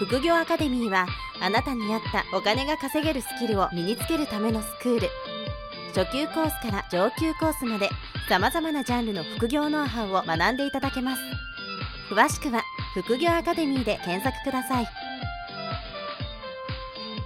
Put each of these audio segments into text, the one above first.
副業アカデミーはあなたに合ったお金が稼げるスキルを身につけるためのスクール初級コースから上級コースまで様々なジャンルの副業ノウハウを学んでいただけます詳しくは副業アカデミーで検索ください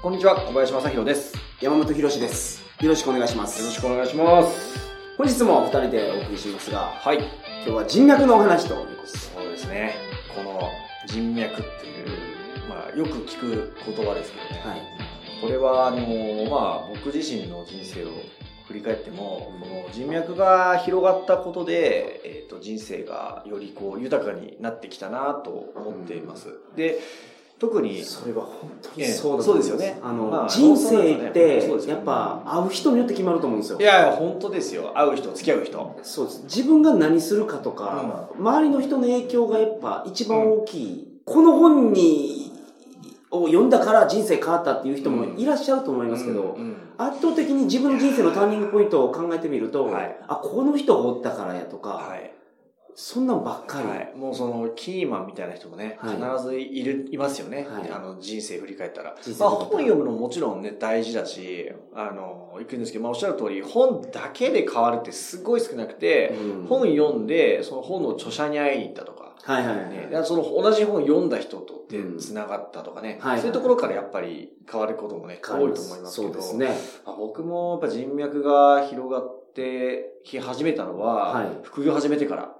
こんにちは、小林正宏です。よ山本博史です。よろしくお願いします。ろしくお願いします。本日もお二人でお送りしますが、はい。今日は人脈のお話ということです。そうですね。この人脈っていう、まあ、よく聞く言葉ですけどね。はい。これは、あの、まあ、僕自身の人生を振り返っても、この人脈が広がったことで、えっ、と、人生がよりこう、豊かになってきたなと思っています。で、特に、それは本当にええそうだと思います。そうですよねあの、まあ人生ってやっぱ会う人によって決まると思うんですよい。やいや、本当ですよ。会う人、付き合う人。そうです。自分が何するかとか、周りの人の影響がやっぱ一番大きい。この本に、を読んだから人生変わったっていう人もいらっしゃると思いますけど、圧倒的に自分の人生のターニングポイントを考えてみると、はい。あ、この人がおったからやとか、はい。そんなんばっかり。はい、もうそのキーマンみたいな人もね、はい。必ずいるいますよね、はい。あの人生振り返ったら、まあ、本読むのももちろんね大事だしあのいくんですけど、まあ、おっしゃる通り本だけで変わるってすごい少なくて、うん。本読んでその本の著者に会いに行ったとか、はいはいはい。ね、でその同じ本読んだ人とでうん。つながったとかね、はいはい。そういうところからやっぱり変わることもね多いと思いますけど。そうですね。まあ僕もやっぱ人脈が広がってき始めたのは、はい。副業始めてから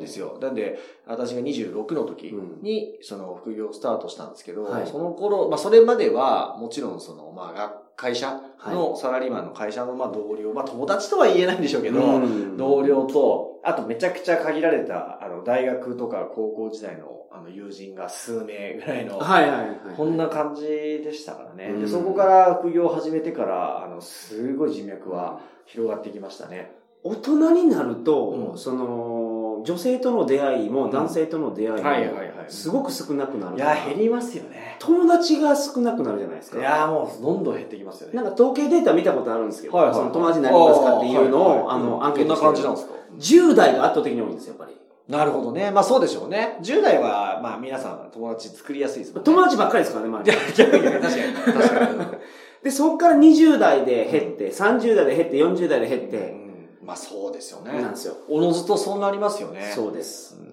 ですよ。なんで、私が26の時うん。に、その副業をスタートしたんですけど、はい。その頃、まあそれまでは、もちろんその、まあ学会社はいのサラリーマンの会社のまあ同僚、まあ友達とは言えないんでしょうけど、うん同僚と、あとめちゃくちゃ限られた、あの、大学とか高校時代のあの友人が数名ぐらいの、はいはいはい。こんな感じでしたからね。うんで、そこから副業を始めてから、あの、すごい人脈は広がってきましたね。大人になると、うんその、女性との出会いも男性との出会いも、はいはいはい。すごく少なくなるいや、減りますよね。友達が少なくなるじゃないですか。いやーもうどんどん減ってきますよね。なんか統計データ見たことあるんですけど、はいはいその友達になりますかっていうのを、あの、アンケートどんな感じなんですか？10代が圧倒的に多いんですよ、やっぱり。なるほどね。まあそうでしょうね。10代は、まあ皆さん友達作りやすいですもんね。友達ばっかりですからね、周り。逆にね、確かに。確かに。で、そこから20代で減って、30代で減って、40代で減っうて、ん、まあそうですよね。なんですよ。おのずとそうなりますよね。そうです。うん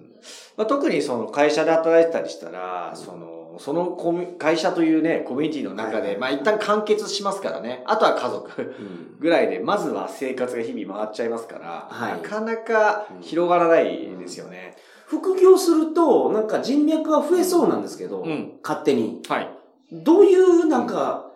まあ、特にその会社で働いてたりしたら、その、その会社というね、コミュニティの中で、はいまあ一旦完結しますからね。あとは家族うんぐらいで、まずは生活が日々回っちゃいますから、はいなかなか広がらないですよね。副業すると、なんか人脈が増えそうなんですけど、うん勝手に。はい。どういう、なんか、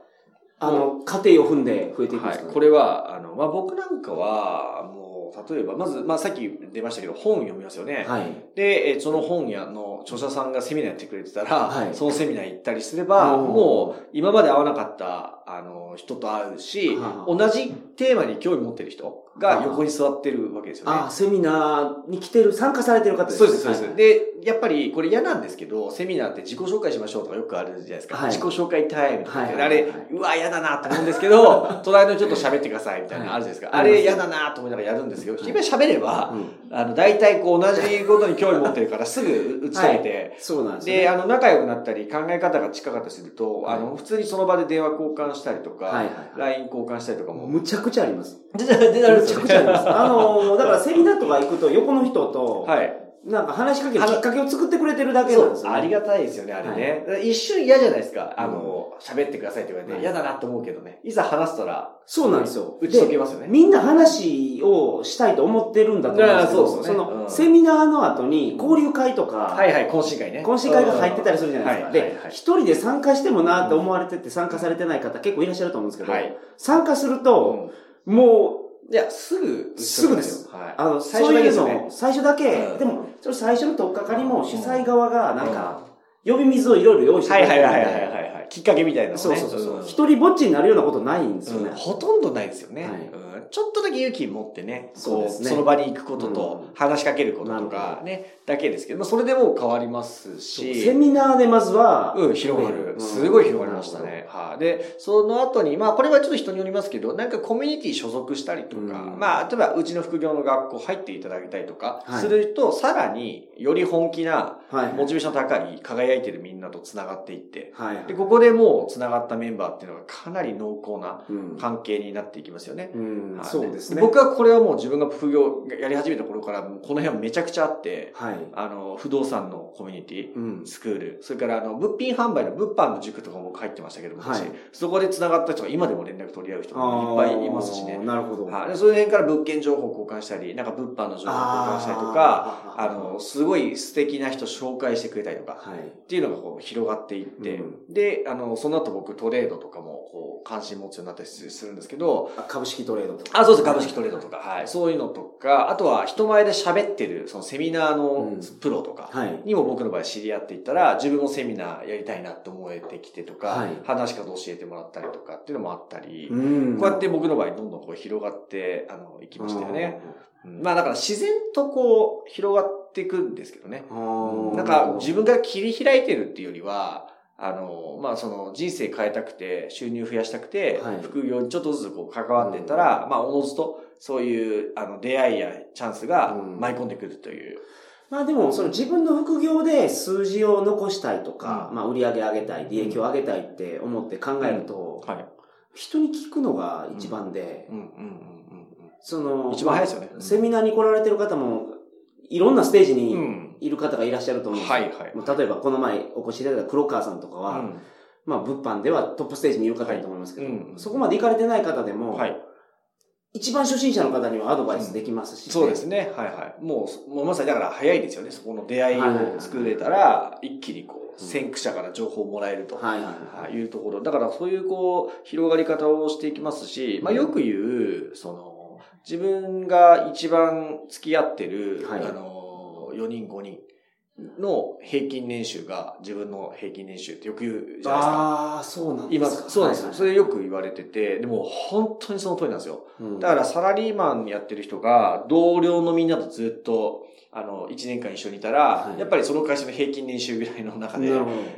あの、過程を踏んで増えていくんですか、ね？はい。これは、あの、まあ、僕なんかは、もう、例えば、まず、まあ、さっき出ましたけど、本読みますよね。はい。で、えーその本屋の著者さんがセミナーやってくれてたら、はいそのセミナー行ったりすれば、うんもう、今まで会わなかった、あの、人と会うし、は同じテーマに興味持ってる人が横に座ってるわけですよね。あ、セミナーに来てる、参加されてる方ですそうです、そうです。はい。で、やっぱりこれ嫌なんですけど、セミナーって自己紹介しましょうとかよくあるじゃないですか。はい。自己紹介タイムとかはいあれ、うわ、嫌だなと思うんですけど、隣の人と喋ってくださいみたいなのあるじゃないですか。はい。あれ嫌だなと思いながらやるんですけど、はい。自分喋れば、うん。あの、大体こう同じことに興味持ってるからすぐ打ち解けて、そうなんですね。で、あの、仲良くなったり、考え方が近かったりすると、はいあの、普通にその場で電話交換したりとか、はいはいはい LINE 交換したりとかも。むちゃくちゃあります。むちゃくちゃあります。あのー、だからセミナーとか行くと横の人と、はい。なんか話しかけるきっかけを作ってくれてるだけそなんですよ、ね。うありがたいですよね、あれね。だから一瞬嫌じゃないですか。あの、喋ってくださいって言われて、はい嫌だなと思うけどね。いざ話したら、そうなんですよ。打ち解けますよね。みんな話をしたいと思ってるんだと思うんですけど、あそねの、うんセミナーの後に交流会とか、はいはい、懇親会ね。懇親会が入ってたりするじゃないですか。はいはいで、一人で参加してもなって思われてて参加されてない方結構いらっしゃると思うんですけど、はい。参加すると、うんもいや、すぐすぐですはい。う、あの、最初だけの。を。最初だけ、うん。でも、それ最初の取っかかりも主催側がなんか、呼び水をいろいろ用意してくはいれてるはいはいはいはいはい。はい。きっかけみたいなのね。そうそうそう一人ぼっちになるようなことないんですよね。うんほとんどないですよね、ちょっとだけ勇気持ってね、そうですねこその場に行くこととうん話しかけることとかね、だけですけど、まあ、それでもう変わりますし、セミナーでまずは、うん、広がる。すごい広がりましたね。はい。で、その後に、まあ、これはちょっと人によりますけど、なんかコミュニティ所属したりとか、うんまあ、例えば、うちの副業の学校入っていただきたいとか、はいすると、さらに、より本気な、はい。モチベーション高い、輝いてるみんなと繋がっていって、はい。で、ここでもう繋がったメンバーっていうのがかなり濃厚なうん関係になっていきますよね。うんはいそうですね。僕はこれはもう自分が副業やり始めた頃から、この辺はめちゃくちゃあって、はい。あの、不動産のコミュニティ、うん。スクール、それからあの、物品販売の物販の塾とかも僕入ってましたけども、はい私そこで繋がった人が今でも連絡取り合う人もいっぱいいますしね。なるほど。はい。で、その辺から物件情報交換したり、なんか物販の情報交換したりとか、あの、すごい素敵な人紹介してくれたりとか、はい。っていうのがこう広がっていって、うで、あの、その後僕トレードとかもこう関心持つようになったりするんですけど、あ株式トレードとか。あ、そうです、株式トレードとか、はい。そういうのとか、あとは人前で喋ってる、そのセミナーのうんプロとか、はい。にも僕の場合知り合っていったら、自分もセミナーやりたいなって思えてきてとか、はい話し方教えてもらったりとかっていうのもあったり、うんこうやって僕の場合どんどんこう広がって、あの、いきましたよね。うんまあだから自然とこう広がっていくんですけどね。なんか自分から切り開いてるっていうよりは、あの、まあその人生変えたくて、収入増やしたくて、はい。副業にちょっとずつこう関わっていったら、まあおのずとそういうあの出会いやチャンスがうん。舞い込んでくるという。まあでも、その自分の副業で数字を残したいとか、うん。まあ売り上げ上げたい、利益を上げたいって思って考えると、はい。人に聞くのが一番で、うん。うん。うん。その、一番早いですよね。まあセミナーに来られてる方も、いろんなステージうん。うにん。いる方がいらっしゃると思うんですよ。はいはいまあ例えばこの前お越しいただいた黒川さんとかは、うんまあ物販ではトップステージにいる方だと思いますけど、はいうんそこまで行かれてない方でも、はい。一番初心者の方にはアドバイスできますし、そうですね。はいはい。もう、もうまさにだから早いですよね。そこの出会いを作れたら、一気にこう、うん先駆者から情報をもらえると。いうところ。だからそういうこう、広がり方をしていきますし、まあよく言う、その、自分が一番付き合ってる、はいあの、4人5人の平均年収が自分の平均年収ってよく言うじゃないですか。ああ、そうなん今、ですか。そうなんですよ。はいはいそれよく言われてて、でも本当にその通りなんですよ。うんだからサラリーマンやってる人が同僚のみんなとずっと、あの、1年間一緒にいたら、はいやっぱりその会社の平均年収ぐらいの中で。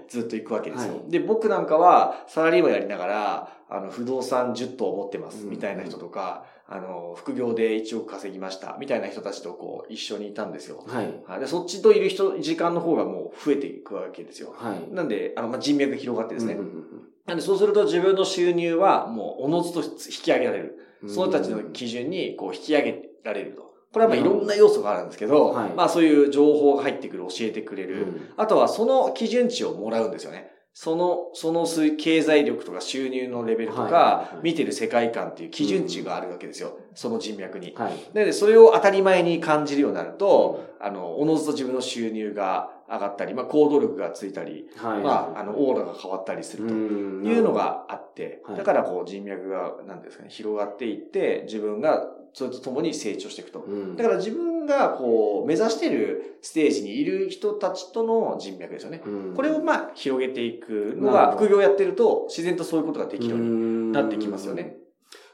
ずっと行くわけですよ。はいで、僕なんかはサラリーマンやりながら、あの、不動産10棟持ってます、うんみたいな人とか、あの、副業で1億稼ぎました、みたいな人たちとこう、一緒にいたんですよ。はい。はいで、そっちといる人、時間の方がもう増えていくわけですよ。はい。なんで、あの、まあ、人脈が広がってですね。うんうんなんで、そうすると自分の収入はもうおのずと引き上げられる。うんその人たちの基準にこう引き上げられると。これはまあいろんな要素があるんですけど、はいまあそういう情報が入ってくる、教えてくれる。うんあとはその基準値をもらうんですよね。その、その数経済力とか収入のレベルとか、見てる世界観っていう基準値があるわけですよ。その人脈に。はい。で、それを当たり前に感じるようになると、あの、おのずと自分の収入が上がったり、まあ行動力がついたり、はい。まあ、あの、オーラが変わったりすると。うんいうの、があって、はいだからこう人脈が、なんですかね、広がっていって、自分がそれと共に成長していくと。うんだから自分がこう、目指しているステージにいる人たちとの人脈ですよね。うんこれをまあ、広げていくのが、副業やってると、自然とそういうことができるようになってきますよね。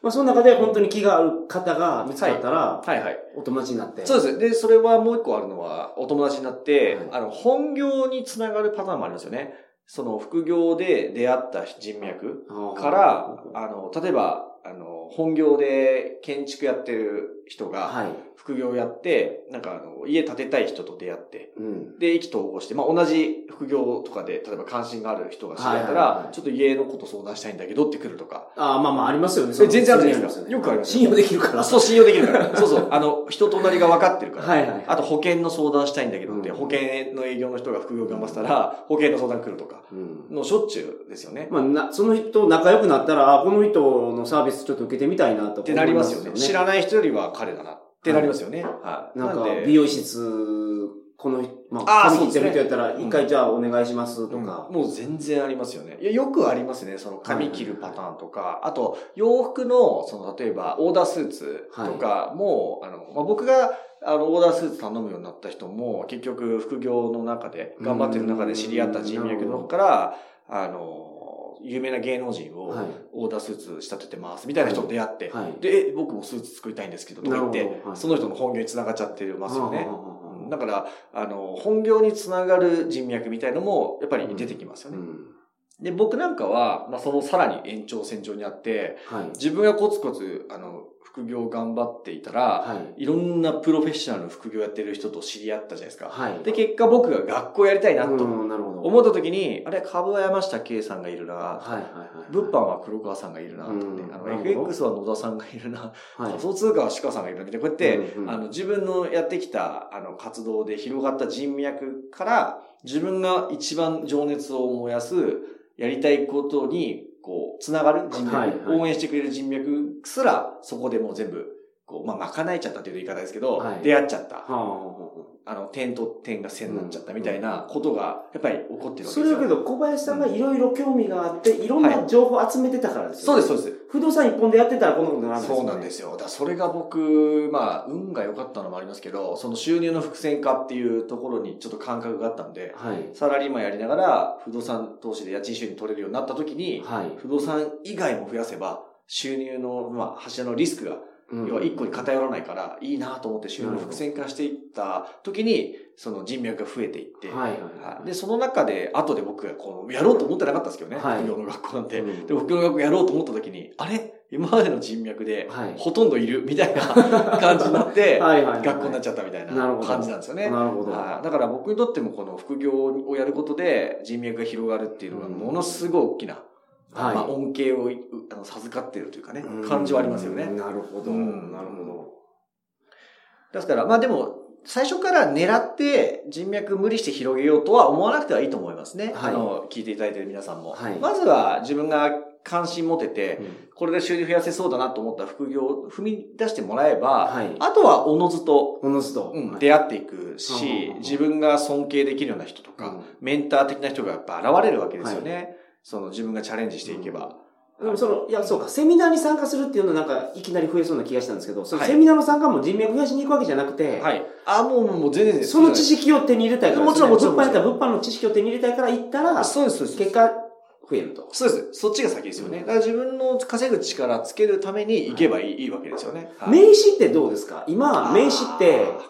まあ、その中で本当に気が合う方が見つかったら、はいはい。お友達になって。そうです。で、それはもう一個あるのは、お友達になって、はいあの、本業につながるパターンもありますよね。その、副業で出会った人脈。から、あの、例えば、あの、本業で建築やってる人が、はい。副業やって、なんかあの、家建てたい人と出会って、うん。で、意気投合して、まあ、同じ副業とかで、例えば関心がある人が知り合ったらは、いちょっと家のこと相談したいんだけどって来るとか。ああ、まあまあありますよね。全然あるじゃないですかよくあります信用できるから。そう、信用できるから。そうそう。あの、人となりが分かってるから。はいはい。あと保険の相談したいんだけどって、うん保険の営業の人が副業頑張ってたら、保険の相談来るとか、うん。のしょっちゅうですよね。まあ、な、その人仲良くなったら、あこの人のサービスちょっと受けてみたいなとってなりますよね。知らない人よりは彼だなってなりますよね。はい。なんかで、美容室、この、まあーあ、髪切ってる人やったら、一回じゃあお願いしますとうんか。もう全然ありますよね。いや、よくありますね。その髪切るパターンとか、あと、洋服の、その、例えば、オーダースーツとかも、あの、まあ、僕が、あの、オーダースーツ頼むようになった人も、結局、副業の中で、頑張ってる中で知り合った人脈の方から、あの、の、有名な芸能人を、はい。オーダースーツ仕立ててます、みたいな人と出会って、はい。で、え僕もスーツ作りたいんですけど、とか言って、その人の本業に繋がっちゃってますよね。だから、あの、本業につながる人脈みたいのも、やっぱり出てきますよね。うん。で、僕なんかは、まあ、そのさらに延長線上にあって、はい。自分がコツコツ、あの、副業を頑張っていたら、はい。いろんなプロフェッショナルの副業やってる人と知り合ったじゃないですか。はい。で、結果僕が学校やりたいなと。思った時に、あれ、株は山下圭さんがいるな、はいはいはい。物販は黒川さんがいるな、とか FX は野田さんがいるな、はい仮。想通貨は鹿さんがいるな、みたいな、こうやって、うんうんあの、自分のやってきた、あの、活動で広がった人脈から、自分が一番情熱を燃やす、やりたいことに、こう、つながる人脈、はいはい応援してくれる人脈すら、そこでもう全部、こう、まあ、賄えちゃったっていう言い方ですけど、はい出会っちゃった。はあはあはあの、点と点が線になっちゃったみたいなことが、やっぱり起こってるわけですよ。それだけど、小林さんがいろいろ興味があって、いろんな情報を集めてたからですよね。そうです、そうです。不動産一本でやってたらこんなことにならないそうなんですよ。だそれが僕、まあ、運が良かったのもありますけど、その収入の伏線化っていうところにちょっと感覚があったんで、はい。サラリーマンやりながら不動産投資で家賃収入取れるようになった時に、はい。不動産以外も増やせば、収入の、まあ、柱のリスクが、うん。要は一個に偏らないから、いいなと思って収入の伏線化していった時に、その人脈が増えていって、はいはいはい。で、その中で、後で僕がこの、やろうと思ってなかったんですけどね、はい。副業の学校なんて。うん。で、副業の学校やろうと思った時に、あれ？今までの人脈で、はい。ほとんどいる？みたいな 感じになって、学校になっちゃったみたいな感じなんですよね。なるほど。はい。だから僕にとってもこの副業をやることで人脈が広がるっていうのがものすごい大きな、はいまあ、恩恵をうあの授かっているというかね、感じはありますよね。なるほど。うんなるほど。ですから、まあでも、最初から狙って人脈無理して広げようとは思わなくてはいいと思いますね。はいあの、聞いていただいている皆さんも。はいまずは自分が関心持てて、うんこれで収入増やせそうだなと思った副業を踏み出してもらえば、はいあとはおのずと、おのずと。うんはい出会っていくしうん、自分が尊敬できるような人とか、うんメンター的な人がやっぱ現れるわけですよね。その自分がチャレンジしていけば。でもその、いや、そうか、セミナーに参加するっていうのはなんか、いきなり増えそうな気がしたんですけど、そのはいセミナーの参加も人脈増やしに行くわけじゃなくて、はい。あ、もう、もう全然その知識を手に入れたいからね、もちろんもちろん物販やったら物販の知識を手に入れたいから行ったら、そうです、そうです。結果、増えると。そうです。そっちが先ですよね。だから自分の稼ぐ力つけるために行けばいい,、い、いわけですよね。はい名刺ってどうですか？今、名刺ってあ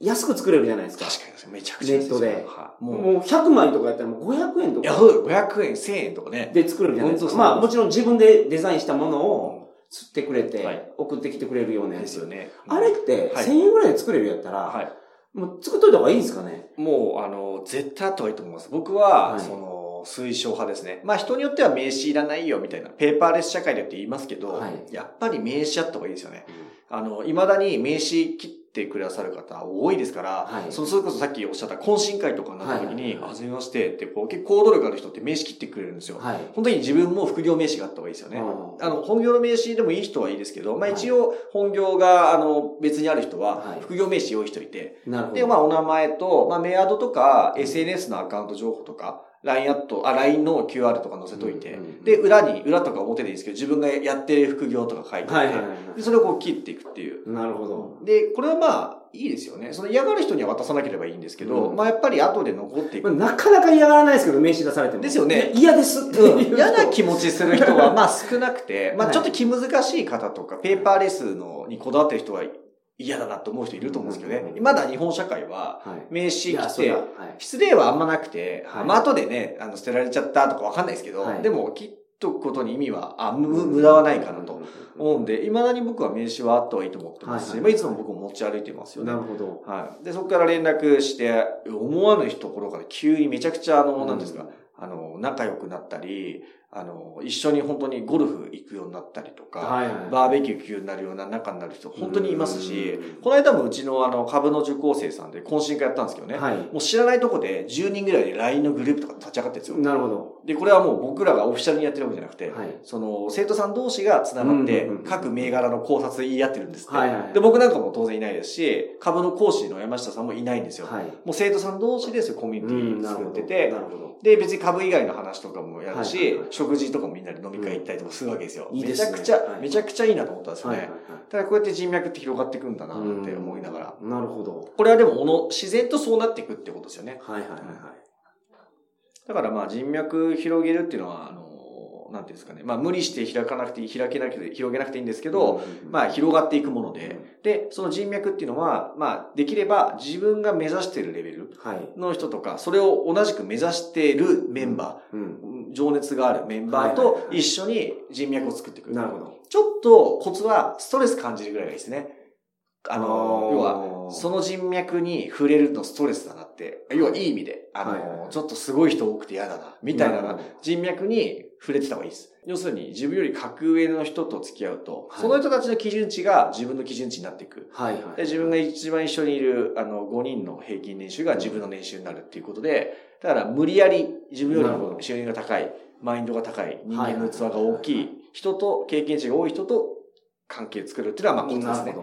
安く作れるじゃないですか。ー確かにめちゃくちゃネットではいもう、もう100枚とかやったらもう500円といや、かそうだ500円、1000円とかね。で作れるじゃないですか。まあもちろん自分でデザインしたものをう釣ってくれはいて、送ってきてくれるようなやつ。ですよね。あれってはい1000円ぐらいで作れるやったら、はい。もう作っといた方がいいんですかね？もう、あの、絶対あった方がいいと思います。僕は、はいその、推奨派ですね。まあ人によっては名刺いらないよみたいな、ペーパーレス社会でって言いますけど、はいやっぱり名刺あった方がいいですよね。あの、未だに名刺切ってくださる方多いですから、はいそそれこそさっきおっしゃった懇親会とかになった時に、はいはいめましてって、こう、結構行動力ある人って名刺切ってくれるんですよ。はい。本当に自分も副業名刺があった方がいいですよね。うんあの、本業の名刺でもいい人はいいですけど、まあはい一応、本業が、あの、別にある人ははい、副業名刺用意しといて、なるほど。で、まあ、お名前と、まあ、メアドとか、SNS のアカウント情報とか、LINE アット、あ、LINE の QR とか載せといて、うんうんうんで、裏に、裏とか表でいいんですけど、自分がやってる副業とか書いてて、はいはいそれをこう切っていくっていう。なるほど。で、これはまあ、いいですよね。その嫌がる人には渡さなければいいんですけど、うんまあ、やっぱり後で残っていく。なかなか嫌がらないですけど、名刺出されても。ですよね嫌ですっていう人。嫌な気持ちする人は、まあ少なくて、まあはいちょっと気難しい方とか、ペーパーレスのにこだわってる人は嫌だなと思う人いると思うんですけどね。うんまだ日本社会は、はい。名刺来て失礼はあんまなくて、はいまあ後でね、あの捨てられちゃったとかわかんないですけど、はいでも切っとくことに意味は、あ、む無駄はないかなと思うんで、未だに僕は名刺はあった方がいいと思ってますし、はいまあいつも僕も持ち歩いてますよねな。るほど。はい。で、そこから連絡して、思わぬところから急にめちゃくちゃ、あの、なんですか、あの、仲良くなったり、あの、一緒に本当にゴルフ行くようになったりとか、はいはい。バーベキュー行くようになるような仲になる人、本当にいますしうん、この間もうちのあの、株の受講生さんで懇親会やったんですけどね、はい。もう知らないとこで10人ぐらいで LINE のグループとか立ち上がってるんですよ。なるほど。で、これはもう僕らがオフィシャルにやってるわけじゃなくて、はい。その、生徒さん同士が繋がって各銘柄の考察言い合ってるんですって。はいはいで、僕なんかも当然いないですし、株の講師の山下さんもいないんですよ。はい。もう生徒さん同士でそういうコミュニティ作ってて。で、別に株以外の話とかもやるし、はいはいはい食事とかもみんなで飲み会行ったりとかするわけですよ。いいですねめちゃくちゃ、はいめちゃくちゃいいなと思ったんですよね。はいはいはただこうやって人脈って広がっていくんだなって思いながら。い。なるほど。これはでもおの、自然とそうなっていくってことですよね。はいはいはいはい。だからまあ人脈広げるっていうのは、あの、の、なんていうんですかね、まあ無理して開かなくていい、開けなくて、広げなくていいんですけど、まあ広がっていくもので、で、その人脈っていうのは、まあできれば自分が目指しているレベルはい。の人とか、それを同じく目指しているメンバうん。ー、情熱があるメンバーとはい一緒に人脈を作っていく。なるほど。ちょっとコツはストレス感じるぐらいがいいですね。あの、要は、はその人脈に触れるのストレスだなって、要はい。い意味で、あの、はいちょっとすごい人多くて嫌だな、みたいな人脈に触れてた方がいいです。要するに自分より格上の人と付き合うと、はいその人たちの基準値が自分の基準値になっていく。はいはい。で、自分が一番一緒にいる、あの、5人の平均年収が自分の年収になるっていうことで、だから無理やり自分よりも収入が高い、マインドが高い、人間の器はいが大きい人と、経験値が多い人と関係を作るっていうのは、まあ、コツですね。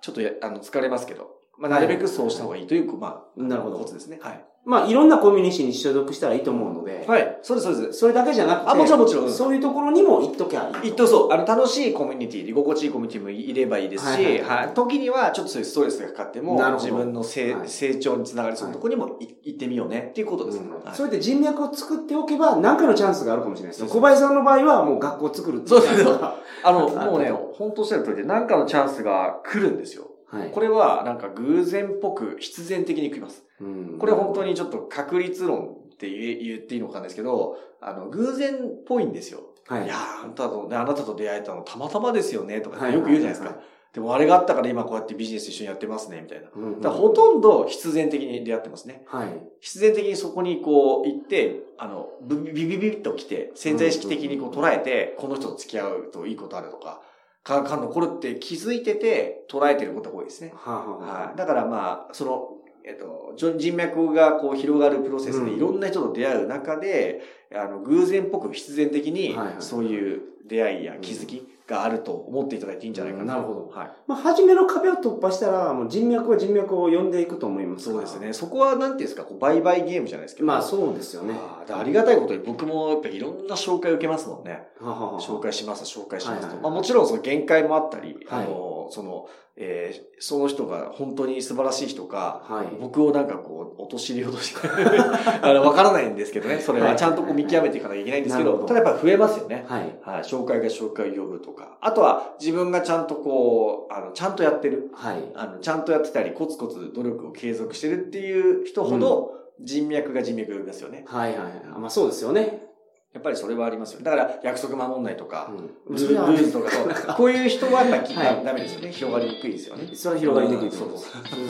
ちょっとや、あの、疲れますけど、まあ、なるべくそうした方がいいという、まあ、なるほどコツですね。はい。ど。まあ、いろんなコミュニティに所属したらいいと思うので、はい。そうです、そうです。それだけじゃなくて、あもちろんもちろんそういうところにも行っときゃいい。一等そう、あの、楽しいコミュニティ、居心地いいコミュニティもいればいいですし、はいはいはい。時には、ちょっとそういうストレスがかかっても自分の成,、はい成長につながりそうなところにもい行ってみようねっていうことですね。はいそれで人脈を作っておけば、何かのチャンスがあるかもしれないです小林さんの場合は、もう学校を作るそうそうそうはあの、あもうねと、本当おっしゃる通りで、何かのチャンスが来るんですよ。い。これは、なんか偶然っぽく、必然的に来ます。うんこれ本当にちょっと確率論って言っていいのかわかんないですけど、あの、偶然っぽいんですよ。はいいやーあんたとね、あなたと出会えたのたまたまですよね、とかはいよく言うじゃないですかはい。でもあれがあったから今こうやってビジネス一緒にやってますね、みたいな。うんうんだほとんど必然的に出会ってますね。はい。必然的にそこにこう行って、あの、ビビビビビッと来て、潜在意識的にこう捉えて、この人と付き合うといいことあるとか、か、かんのこれって気づいてて捉えてることが多いですね。はあはあははい。だからまあ、その、えっと、人脈がこう広がるプロセスうんでいろんな人と出会う中で、あの、偶然っぽく必然的にそういう出会いや気づきがあると思っていただいていいんじゃないかな。なるほどはい。まあ、初めの壁を突破したら、もう人脈は人脈を呼んでいくと思いますそうですね。そこはなんていうんですか、こう、売買ゲームじゃないですけど。まあ、そうですよね。あありがたいことに僕もやっぱいろんな紹介を受けますもんね。紹介します、紹介しますと。はいはいはいまあもちろんその限界もあったり、はいあの、その、えーその人が本当に素晴らしい人か、はい。僕をなんかこう、陥れようとして、あの、わからないんですけどね、それははいちゃんとこう見極めていかなきゃいけないんですけど、ただやっぱ増えますよね。はい。はい、紹介が紹介を呼ぶとか。あとは自分がちゃんとこう、あの、ちゃんとやってる。はい。あの、ちゃんとやってたり、コツコツ努力を継続してるっていう人ほど、人脈が人脈を呼びますよね。はいはいはい。まあ、そうですよね。やっぱりそれはありますよね。だから約束守んないとか、うん。ルールとかそう、こういう人はやっぱり、はいダメですよね。広がりにくいですよね。それは広がりにくいとそう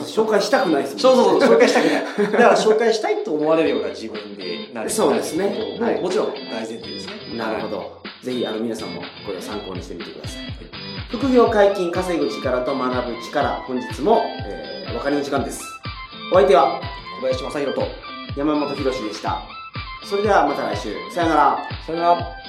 そう。紹介したくないですそうもんそうそう、紹介したくない。だから紹介したいと思われるような自分でなる。そうですねもはいもちろん大前提ですね。なるほど。ぜひ、あの、皆さんもこれを参考にしてみてください。副業解禁、稼ぐ力と学ぶ力、本日も、えー、お別れの時間です。お相手は小林正宏と、山本博史でした。それではまた来週。さよなら。さよなら。